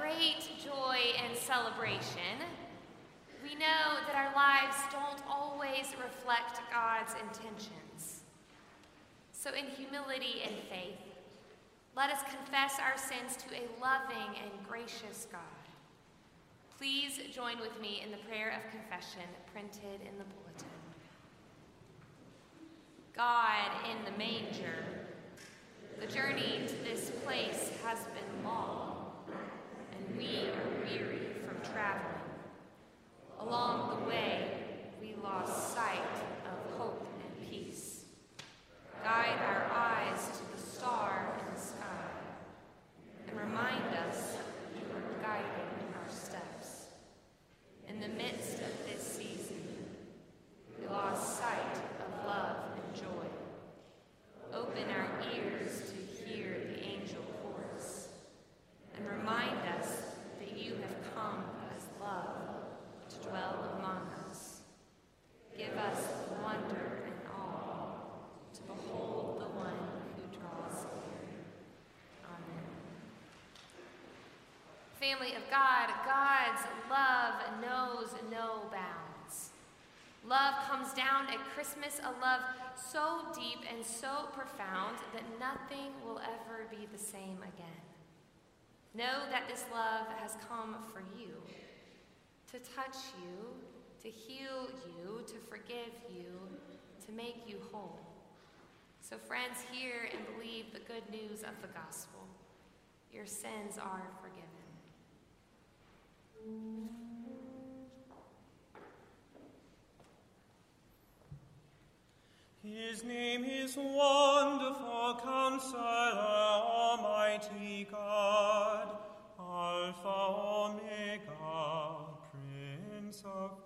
great joy and celebration, we know that our lives don't always reflect God's intentions. So, in humility and faith, let us confess our sins to a loving and gracious God. Please join with me in the prayer of confession printed in the bulletin. God in the manger, the journey to this place has been long, we are weary from traveling. Along the way, we lost sight of hope and peace. Guide our eyes to the star in the sky, and remind us you are guiding our steps. In the midst of this season, we lost sight of love and joy. Open our ears to hear the angel chorus, and remind us that you have come as love to dwell among us. Give us wonder and awe to behold the one who draws near. Amen. Family of God, God's love knows no bounds. Love comes down at Christmas, a love so deep and so profound that nothing will ever be the same again. Know that this love has come for you, to touch you, to heal you, to forgive you, to make you whole. So, friends, hear and believe the good news of the gospel. Your sins are forgiven. His name is Wonderful Counselor, Almighty God, Alpha Omega, Prince of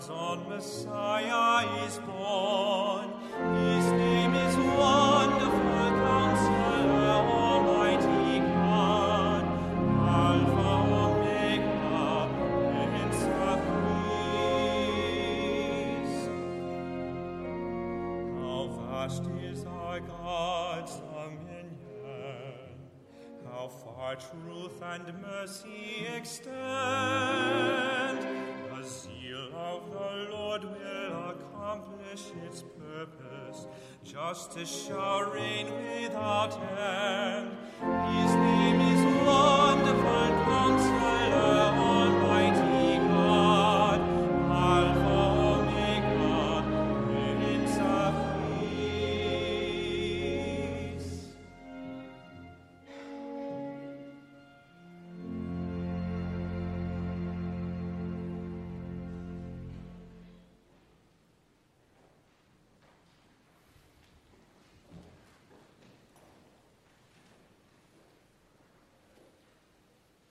God's own Messiah is born. Justice shall reign without end. His name is Wonderful Counselor,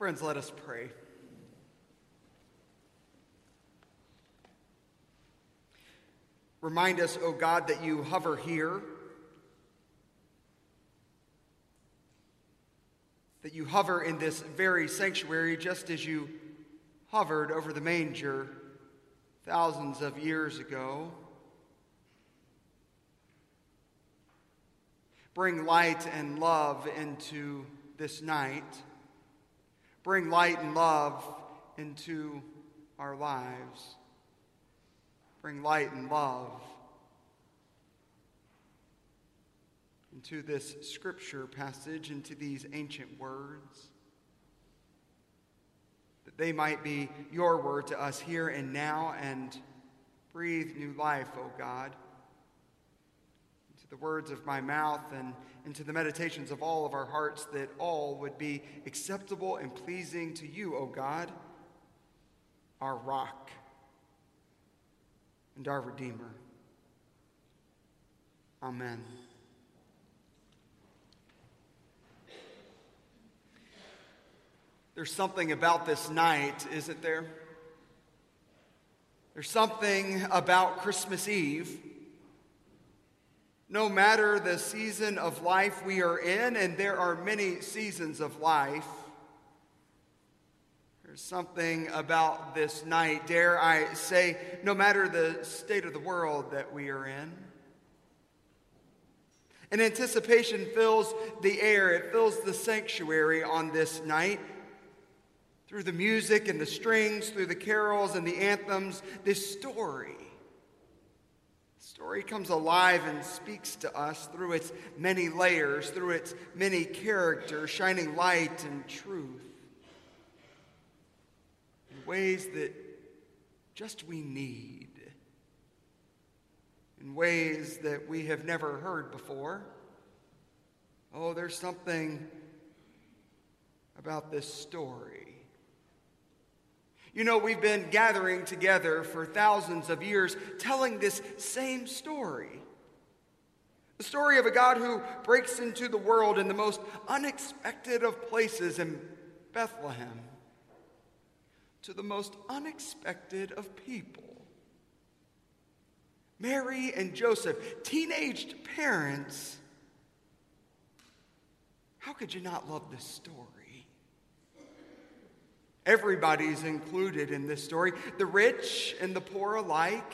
Friends, let us pray. Remind us, O God, that you hover here, that you hover in this very sanctuary just as you hovered over the manger thousands of years ago. Bring light and love into this night. Bring light and love into our lives. Bring light and love into this scripture passage, into these ancient words, that they might be your word to us here and now and breathe new life, O God, into the words of my mouth and into the meditations of all of our hearts, that all would be acceptable and pleasing to you, O God, our rock and our Redeemer. Amen. There's something about this night, isn't there? There's something about Christmas Eve. No matter the season of life we are in, and there are many seasons of life, there's something about this night, dare I say, no matter the state of the world that we are in. And anticipation fills the air, it fills the sanctuary on this night. Through the music and the strings, through the carols and the anthems, this story. Story comes alive and speaks to us through its many layers, through its many characters, shining light and truth in ways that just we need in ways that we have never heard before. Oh, there's something about this story. You know, we've been gathering together for thousands of years telling this same story. The story of a God who breaks into the world in the most unexpected of places in Bethlehem to the most unexpected of people. Mary and Joseph, teenaged parents. How could you not love this story? Everybody's included in this story. The rich and the poor alike,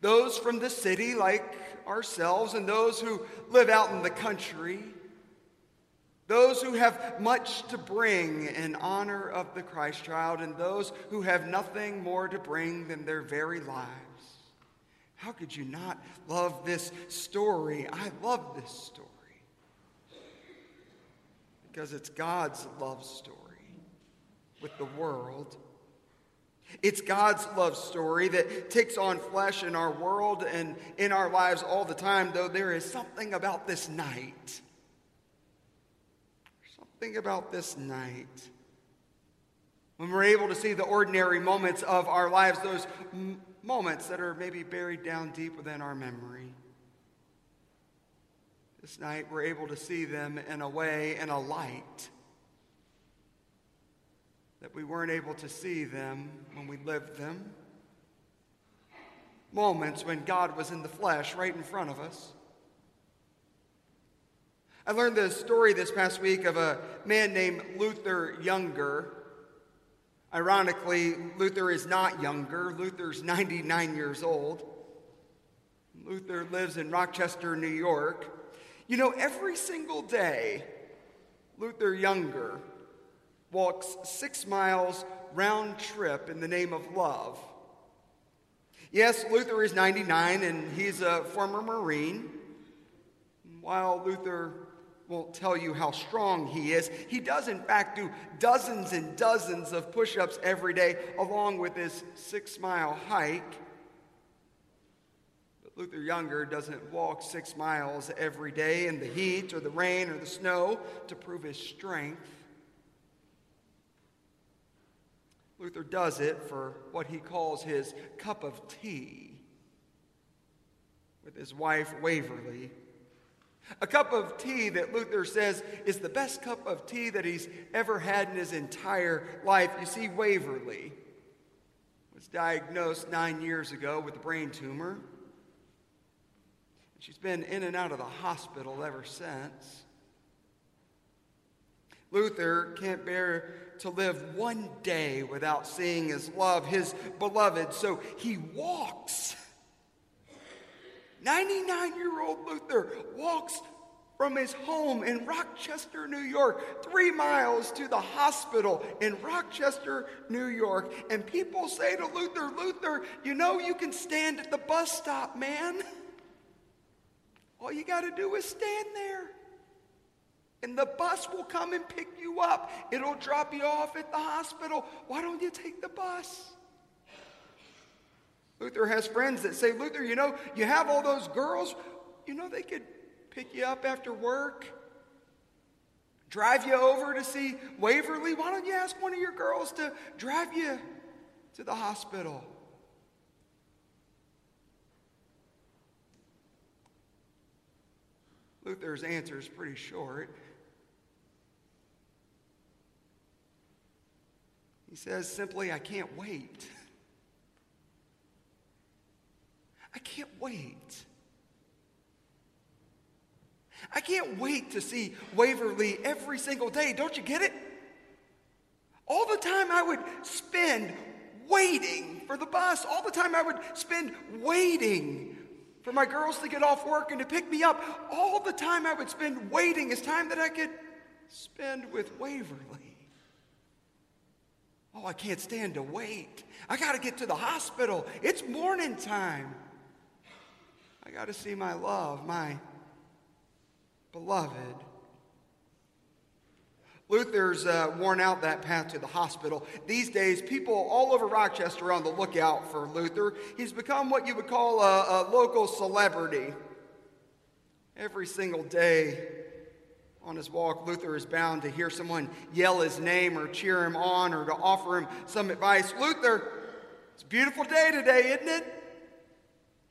those from the city like ourselves, and those who live out in the country, those who have much to bring in honor of the Christ child, and those who have nothing more to bring than their very lives. How could you not love this story? I love this story. Because it's God's love story with the world. It's God's love story that takes on flesh in our world and in our lives all the time, though there is something about this night. Something about this night. When we're able to see the ordinary moments of our lives, those moments that are maybe buried down deep within our memory. This night, we're able to see them in a way, in a light that we weren't able to see them when we lived them. Moments when God was in the flesh right in front of us. I learned the story this past week of a man named Luther Younger Ironically, Luther is not younger. Luther's 99 years old. Luther lives in Rochester, New York. You know, every single day, Luther Younger walks six miles round trip in the name of love. Yes, Luther is 99 and he's a former Marine. While Luther won't tell you how strong he is. He does, in fact, do dozens and dozens of push ups every day, along with his six mile hike. But Luther Younger doesn't walk six miles every day in the heat or the rain or the snow to prove his strength. Luther does it for what he calls his cup of tea with his wife Waverly a cup of tea that Luther says is the best cup of tea that he's ever had in his entire life. You see, Waverly was diagnosed nine years ago with a brain tumor. She's been in and out of the hospital ever since. Luther can't bear to live one day without seeing his love, his beloved, so he walks 99 year old Luther walks from his home in Rochester, New York, three miles to the hospital in Rochester, New York. And people say to Luther, Luther, you know you can stand at the bus stop, man. All you got to do is stand there. And the bus will come and pick you up. It'll drop you off at the hospital. Why don't you take the bus? Luther has friends that say, Luther, you know, you have all those girls, you know, they could pick you up after work, drive you over to see Waverly. Why don't you ask one of your girls to drive you to the hospital? Luther's answer is pretty short. He says simply, I can't wait. I can't wait. I can't wait to see Waverly every single day. Don't you get it? All the time I would spend waiting for the bus, all the time I would spend waiting for my girls to get off work and to pick me up. All the time I would spend waiting is time that I could spend with Waverly. Oh, I can't stand to wait. I got to get to the hospital. It's morning time. I got to see my love, my beloved. Luther's uh, worn out that path to the hospital. These days, people all over Rochester are on the lookout for Luther. He's become what you would call a, a local celebrity. Every single day on his walk, Luther is bound to hear someone yell his name or cheer him on or to offer him some advice. Luther, it's a beautiful day today, isn't it?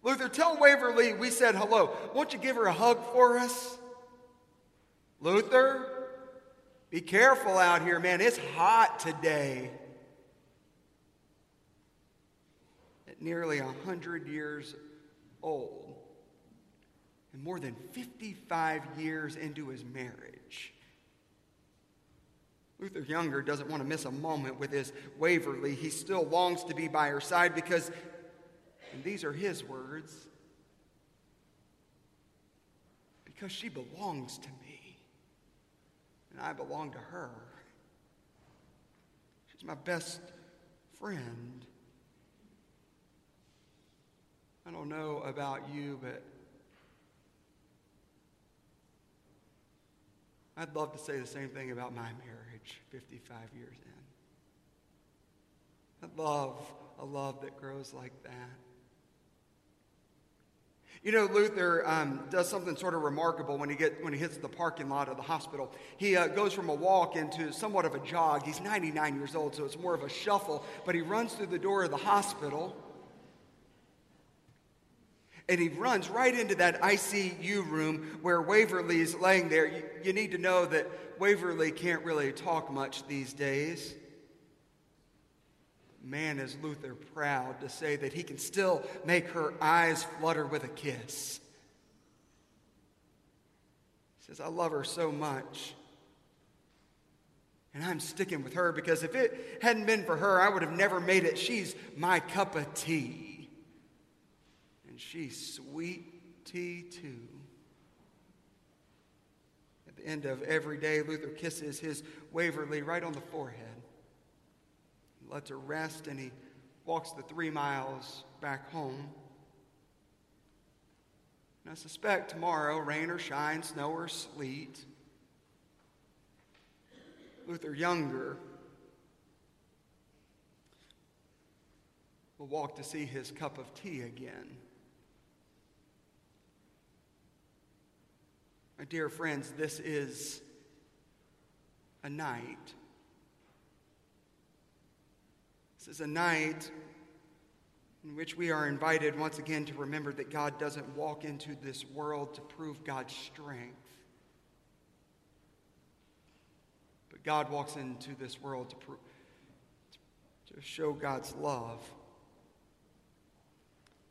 Luther, tell Waverly we said hello. Won't you give her a hug for us? Luther, be careful out here, man. It's hot today. At nearly 100 years old, and more than 55 years into his marriage, Luther Younger doesn't want to miss a moment with his Waverly. He still longs to be by her side because, and these are his words, because she belongs to me and I belong to her. She's my best friend. I don't know about you, but I'd love to say the same thing about my marriage 55 years in. I love a love that grows like that. You know, Luther um, does something sort of remarkable when he, get, when he hits the parking lot of the hospital. He uh, goes from a walk into somewhat of a jog. He's 99 years old, so it's more of a shuffle, but he runs through the door of the hospital and he runs right into that ICU room where Waverly is laying there. You, you need to know that Waverly can't really talk much these days. Man, is Luther proud to say that he can still make her eyes flutter with a kiss. He says, I love her so much. And I'm sticking with her because if it hadn't been for her, I would have never made it. She's my cup of tea. And she's sweet tea, too. At the end of every day, Luther kisses his Waverly right on the forehead lets her rest, and he walks the three miles back home. And I suspect tomorrow, rain or shine, snow or sleet, Luther Younger will walk to see his cup of tea again. My dear friends, this is a night This is a night in which we are invited once again to remember that God doesn't walk into this world to prove God's strength, but God walks into this world to, pro- to show God's love.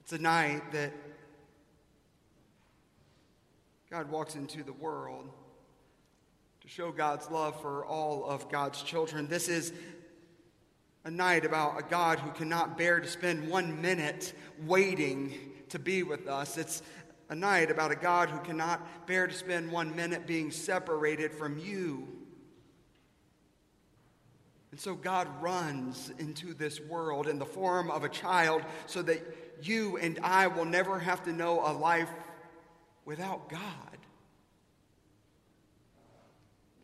It's a night that God walks into the world to show God's love for all of God's children. This is a night about a God who cannot bear to spend one minute waiting to be with us. It's a night about a God who cannot bear to spend one minute being separated from you. And so God runs into this world in the form of a child so that you and I will never have to know a life without God.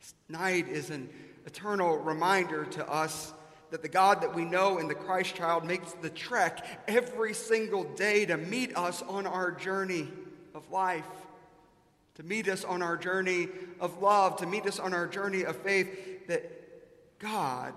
This night is an eternal reminder to us that the God that we know in the Christ child makes the trek every single day to meet us on our journey of life, to meet us on our journey of love, to meet us on our journey of faith, that God,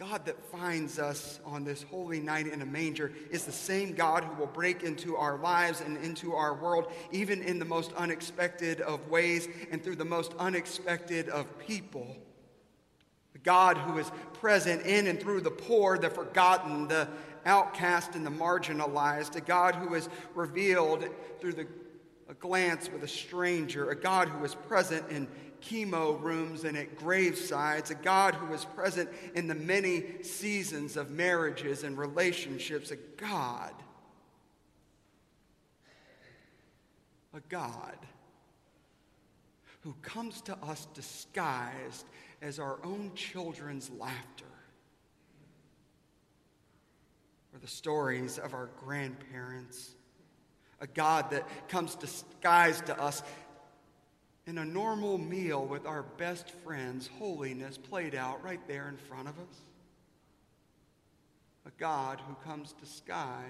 God that finds us on this holy night in a manger, is the same God who will break into our lives and into our world, even in the most unexpected of ways and through the most unexpected of people. The God who is present in and through the poor, the forgotten, the outcast, and the marginalized. A God who is revealed through the, a glance with a stranger. A God who is present in chemo rooms and at gravesides. A God who is present in the many seasons of marriages and relationships. A God a God who comes to us disguised as our own children's laughter, or the stories of our grandparents, a God that comes disguised to us in a normal meal with our best friends, holiness played out right there in front of us. A God who comes disguised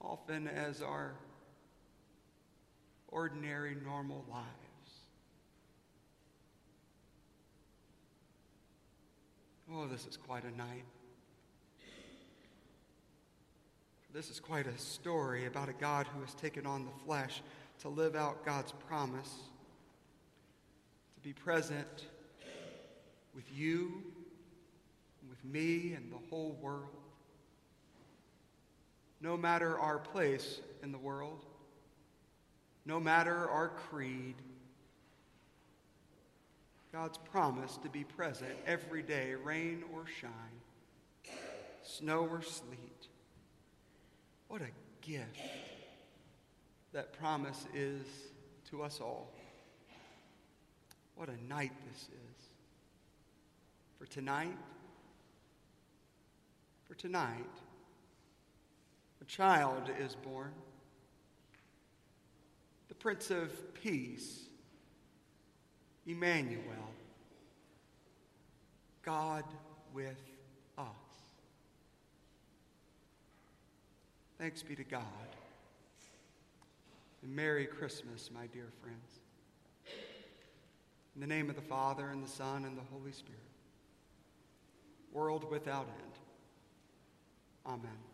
often as our ordinary, normal lives. Oh, this is quite a night. This is quite a story about a God who has taken on the flesh to live out God's promise, to be present with you, with me, and the whole world. No matter our place in the world, no matter our creed, God's promise to be present every day, rain or shine, snow or sleet. What a gift that promise is to us all. What a night this is. For tonight, for tonight, a child is born the Prince of Peace, Emmanuel, God with us. Thanks be to God. And Merry Christmas, my dear friends. In the name of the Father, and the Son, and the Holy Spirit. World without end. Amen.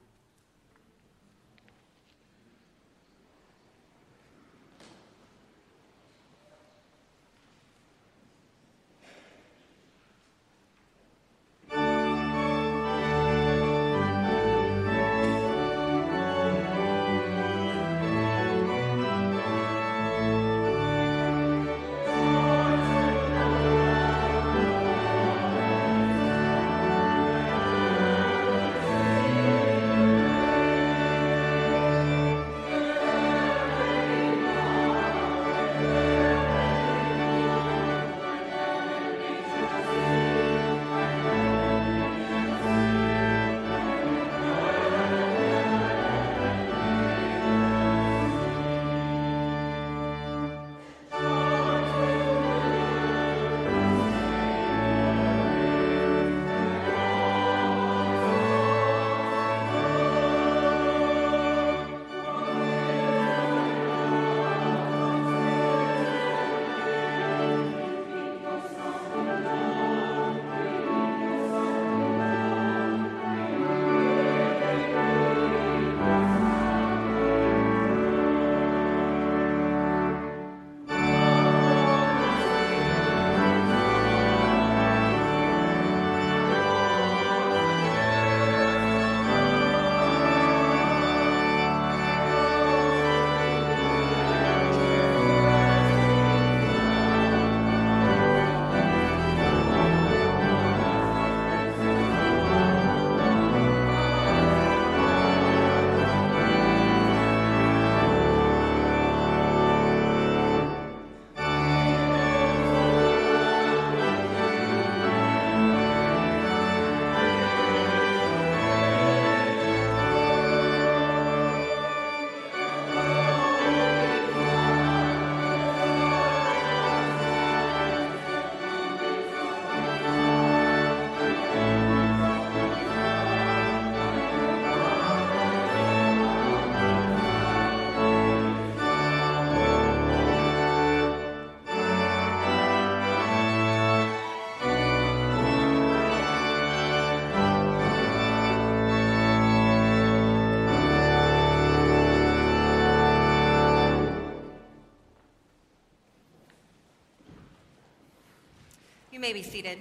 May be seated.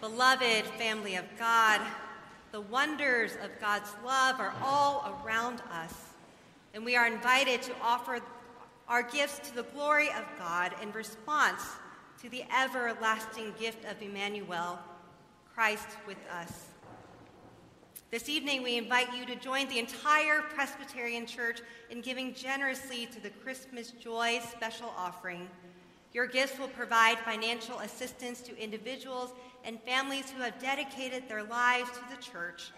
Beloved family of God, the wonders of God's love are all around us, and we are invited to offer our gifts to the glory of God in response to the everlasting gift of Emmanuel, Christ with us. This evening, we invite you to join the entire Presbyterian Church in giving generously to the Christmas Joy special offering. Your gifts will provide financial assistance to individuals and families who have dedicated their lives to the church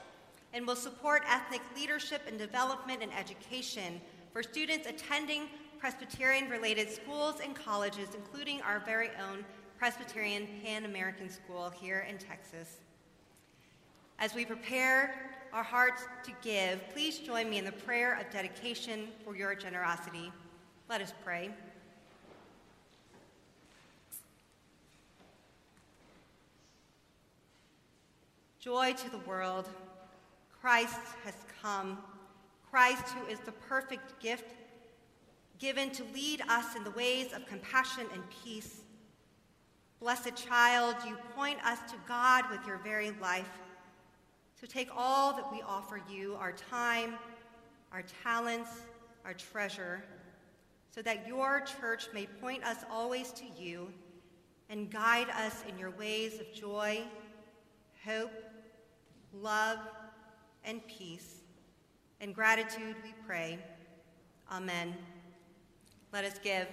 and will support ethnic leadership and development and education for students attending Presbyterian related schools and colleges, including our very own Presbyterian Pan American School here in Texas. As we prepare our hearts to give, please join me in the prayer of dedication for your generosity. Let us pray. Joy to the world. Christ has come. Christ, who is the perfect gift given to lead us in the ways of compassion and peace. Blessed child, you point us to God with your very life. So take all that we offer you our time, our talents, our treasure, so that your church may point us always to you and guide us in your ways of joy, hope, love, and peace. In gratitude we pray. Amen. Let us give.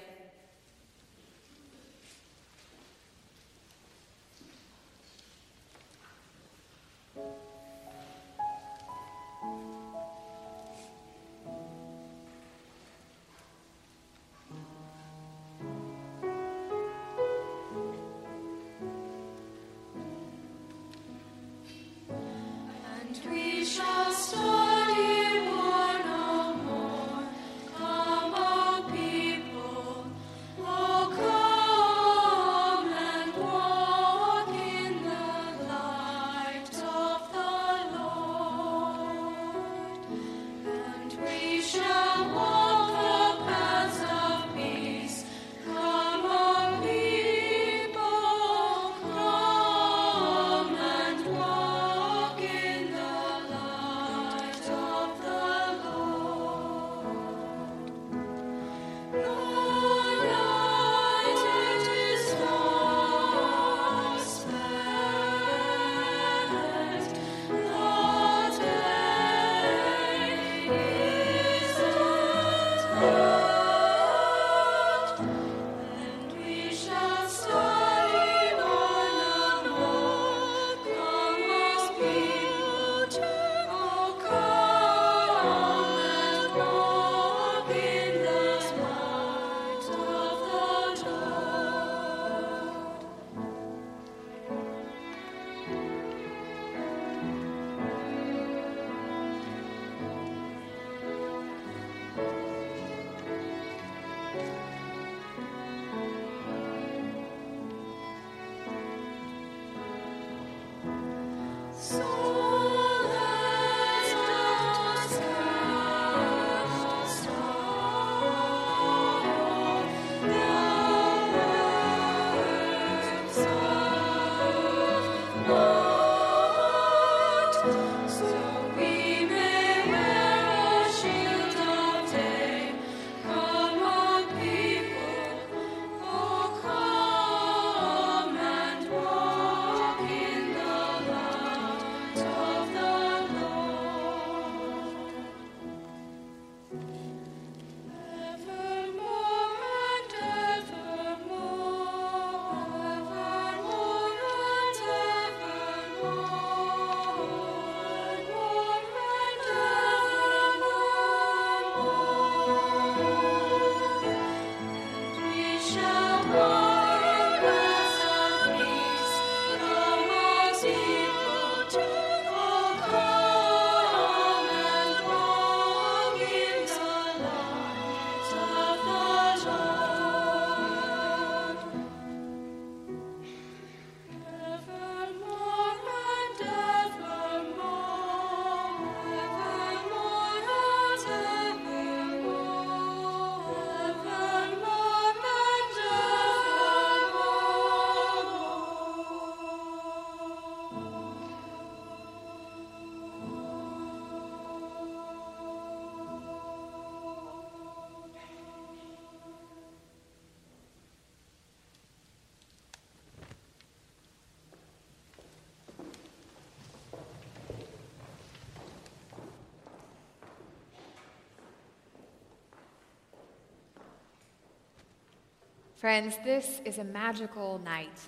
Friends, this is a magical night.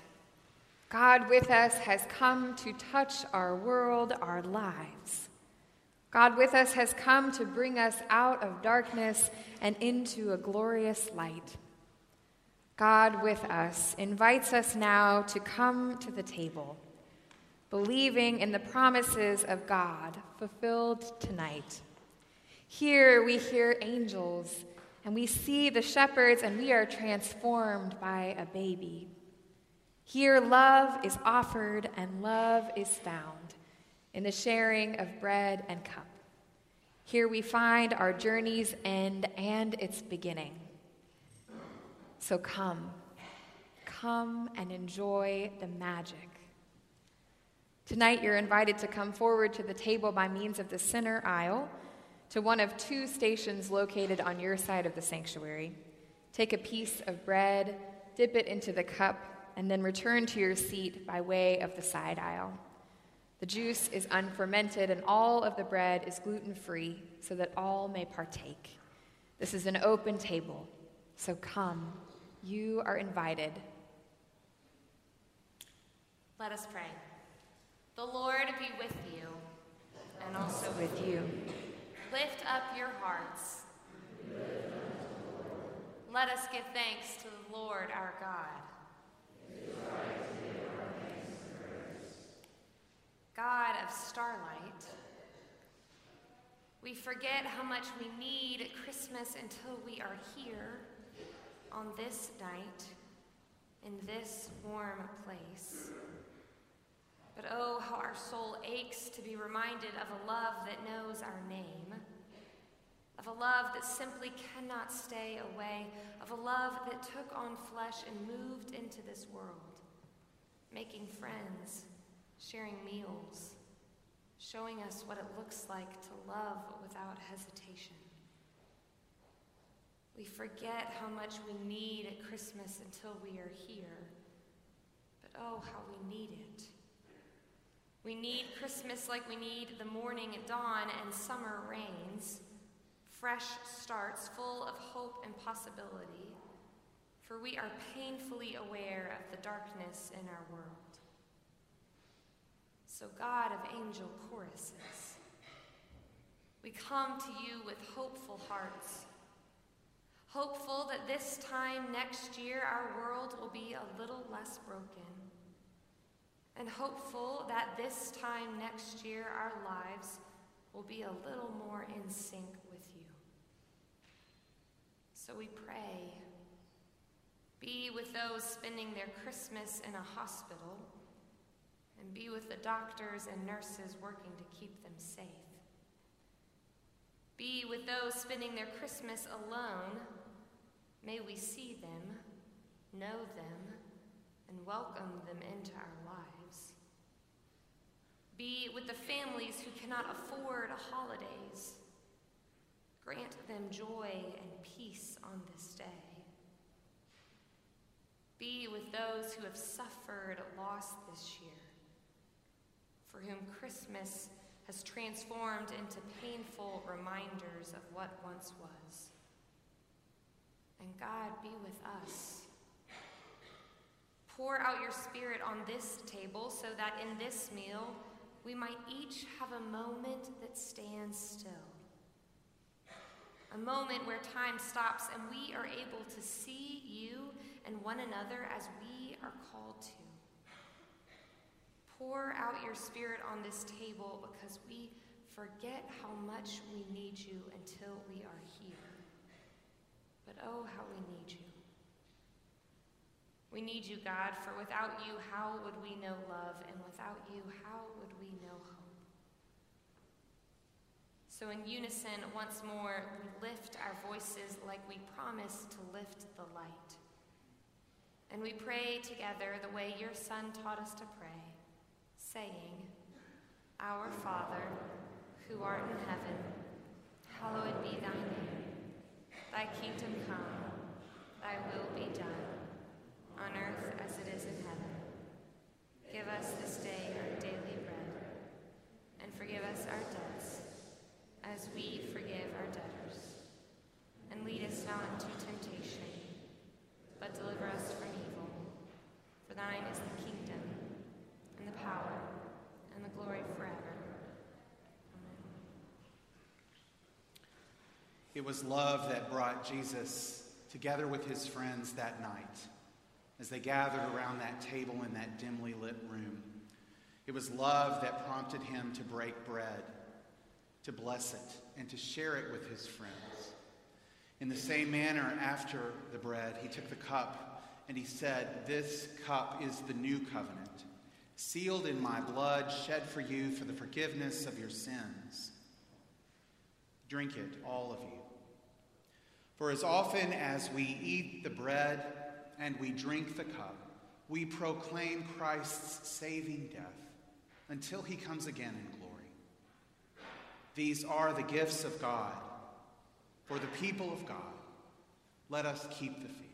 God with us has come to touch our world, our lives. God with us has come to bring us out of darkness and into a glorious light. God with us invites us now to come to the table, believing in the promises of God fulfilled tonight. Here we hear angels and we see the shepherds and we are transformed by a baby. Here, love is offered and love is found in the sharing of bread and cup. Here we find our journey's end and its beginning. So come, come and enjoy the magic. Tonight, you're invited to come forward to the table by means of the center aisle to one of two stations located on your side of the sanctuary. Take a piece of bread, dip it into the cup, and then return to your seat by way of the side aisle. The juice is unfermented, and all of the bread is gluten free so that all may partake. This is an open table, so come. You are invited. Let us pray. The Lord be with you and also With you. Lift up your hearts. Let us give thanks to the Lord our God. God of starlight, we forget how much we need Christmas until we are here on this night in this warm place. But oh, how our soul aches to be reminded of a love that knows our name, of a love that simply cannot stay away, of a love that took on flesh and moved into this world, making friends, sharing meals, showing us what it looks like to love without hesitation. We forget how much we need at Christmas until we are here, but oh, how we need it. We need Christmas like we need the morning at dawn and summer rains, fresh starts full of hope and possibility, for we are painfully aware of the darkness in our world. So, God of angel choruses, we come to you with hopeful hearts, hopeful that this time next year our world will be a little less broken and hopeful that this time next year our lives will be a little more in sync. So we pray. Be with those spending their Christmas in a hospital, and be with the doctors and nurses working to keep them safe. Be with those spending their Christmas alone. May we see them, know them, and welcome them into our lives. Be with the families who cannot afford holidays. Grant them joy and peace on this day. Be with those who have suffered loss this year, for whom Christmas has transformed into painful reminders of what once was. And God, be with us. Pour out your Spirit on this table so that in this meal we might each have a moment that stands still. A moment where time stops and we are able to see you and one another as we are called to. Pour out your Spirit on this table because we forget how much we need you until we are here. But oh, how we need you. We need you, God, for without you, how would we know love? And without you, how would we know hope? So, in unison, once more, we lift our voices like we promised to lift the light. And we pray together the way your Son taught us to pray, saying, Our Father, who art in heaven, hallowed be thy name. Thy kingdom come, thy will be done on earth as it is in heaven. Give us this day our daily bread, and forgive us our debts, as we forgive our debtors. And lead us not into temptation, but deliver us from evil. For thine is the kingdom, and the power, and the glory forever. Amen. It was love that brought Jesus together with his friends that night as they gathered around that table in that dimly lit room. It was love that prompted him to break bread to bless it, and to share it with his friends. In the same manner, after the bread, he took the cup and he said, This cup is the new covenant, sealed in my blood, shed for you for the forgiveness of your sins. Drink it, all of you. For as often as we eat the bread and we drink the cup, we proclaim Christ's saving death until he comes again in glory. These are the gifts of God for the people of God. Let us keep the feast.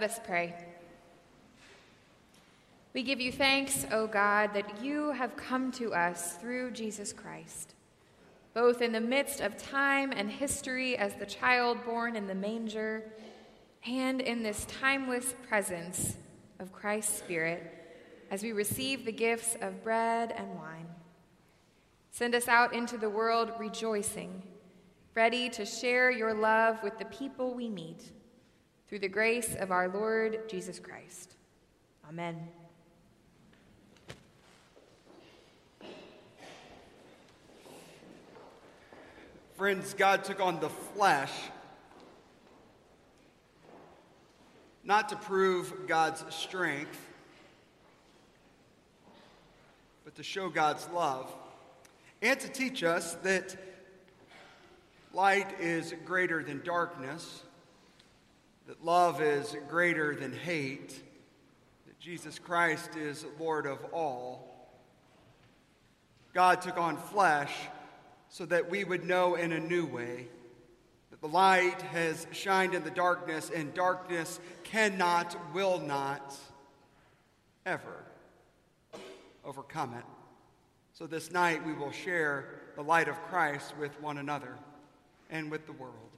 Let us pray. We give you thanks, O God, that you have come to us through Jesus Christ, both in the midst of time and history as the child born in the manger, and in this timeless presence of Christ's Spirit as we receive the gifts of bread and wine. Send us out into the world rejoicing, ready to share your love with the people we meet, through the grace of our Lord Jesus Christ. Amen. Friends, God took on the flesh not to prove God's strength, but to show God's love and to teach us that light is greater than darkness, that love is greater than hate, that Jesus Christ is Lord of all. God took on flesh so that we would know in a new way that the light has shined in the darkness, and darkness cannot, will not, ever overcome it. So this night we will share the light of Christ with one another and with the world.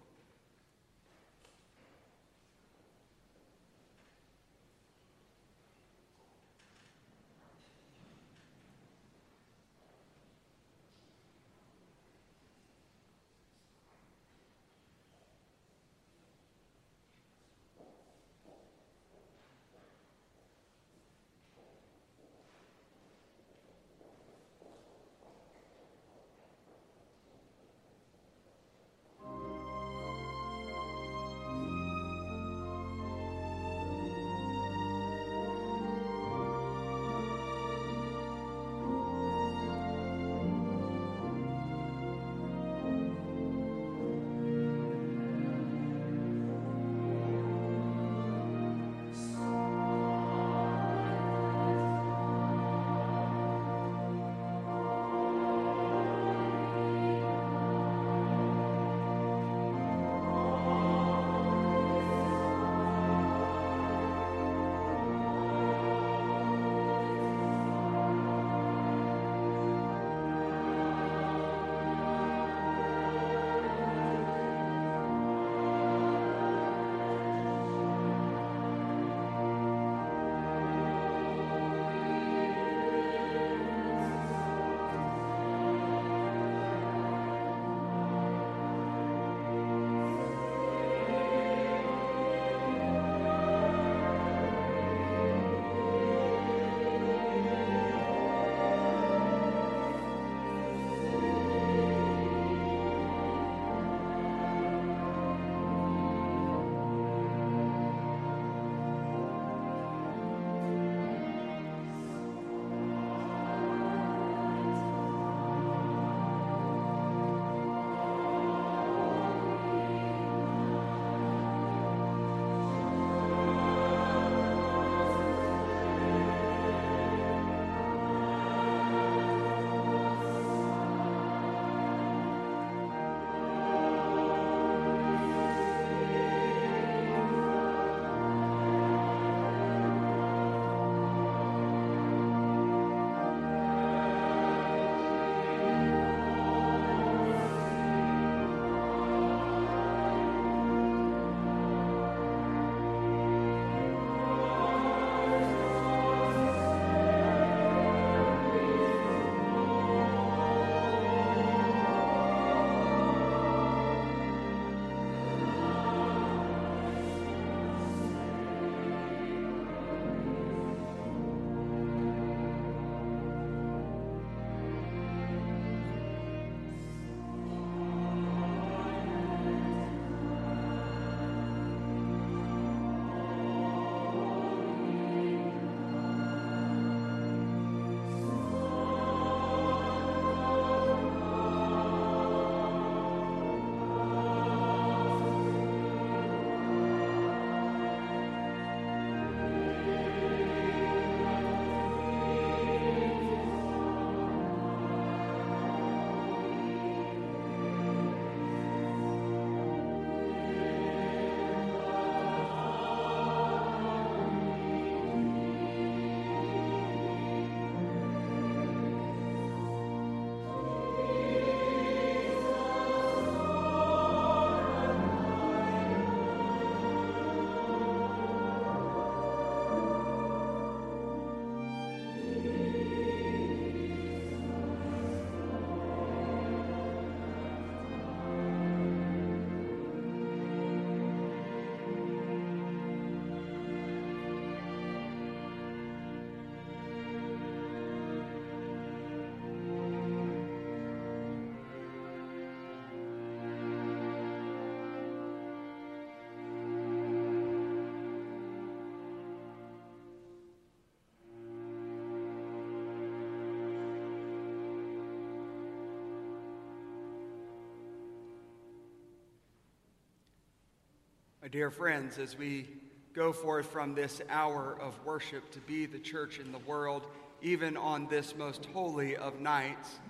Dear friends, as we go forth from this hour of worship to be the church in the world, even on this most holy of nights,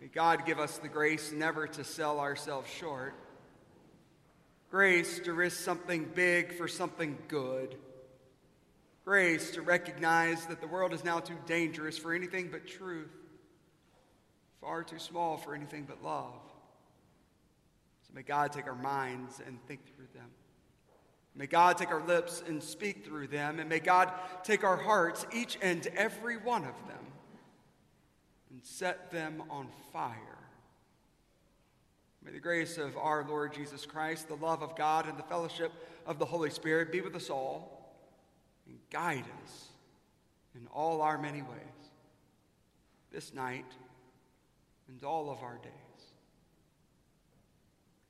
may God give us the grace never to sell ourselves short, grace to risk something big for something good, grace to recognize that the world is now too dangerous for anything but truth, far too small for anything but love. So may God take our minds and think through them. May God take our lips and speak through them. And may God take our hearts, each and every one of them, and set them on fire. May the grace of our Lord Jesus Christ, the love of God, and the fellowship of the Holy Spirit be with us all and guide us in all our many ways this night and all of our days.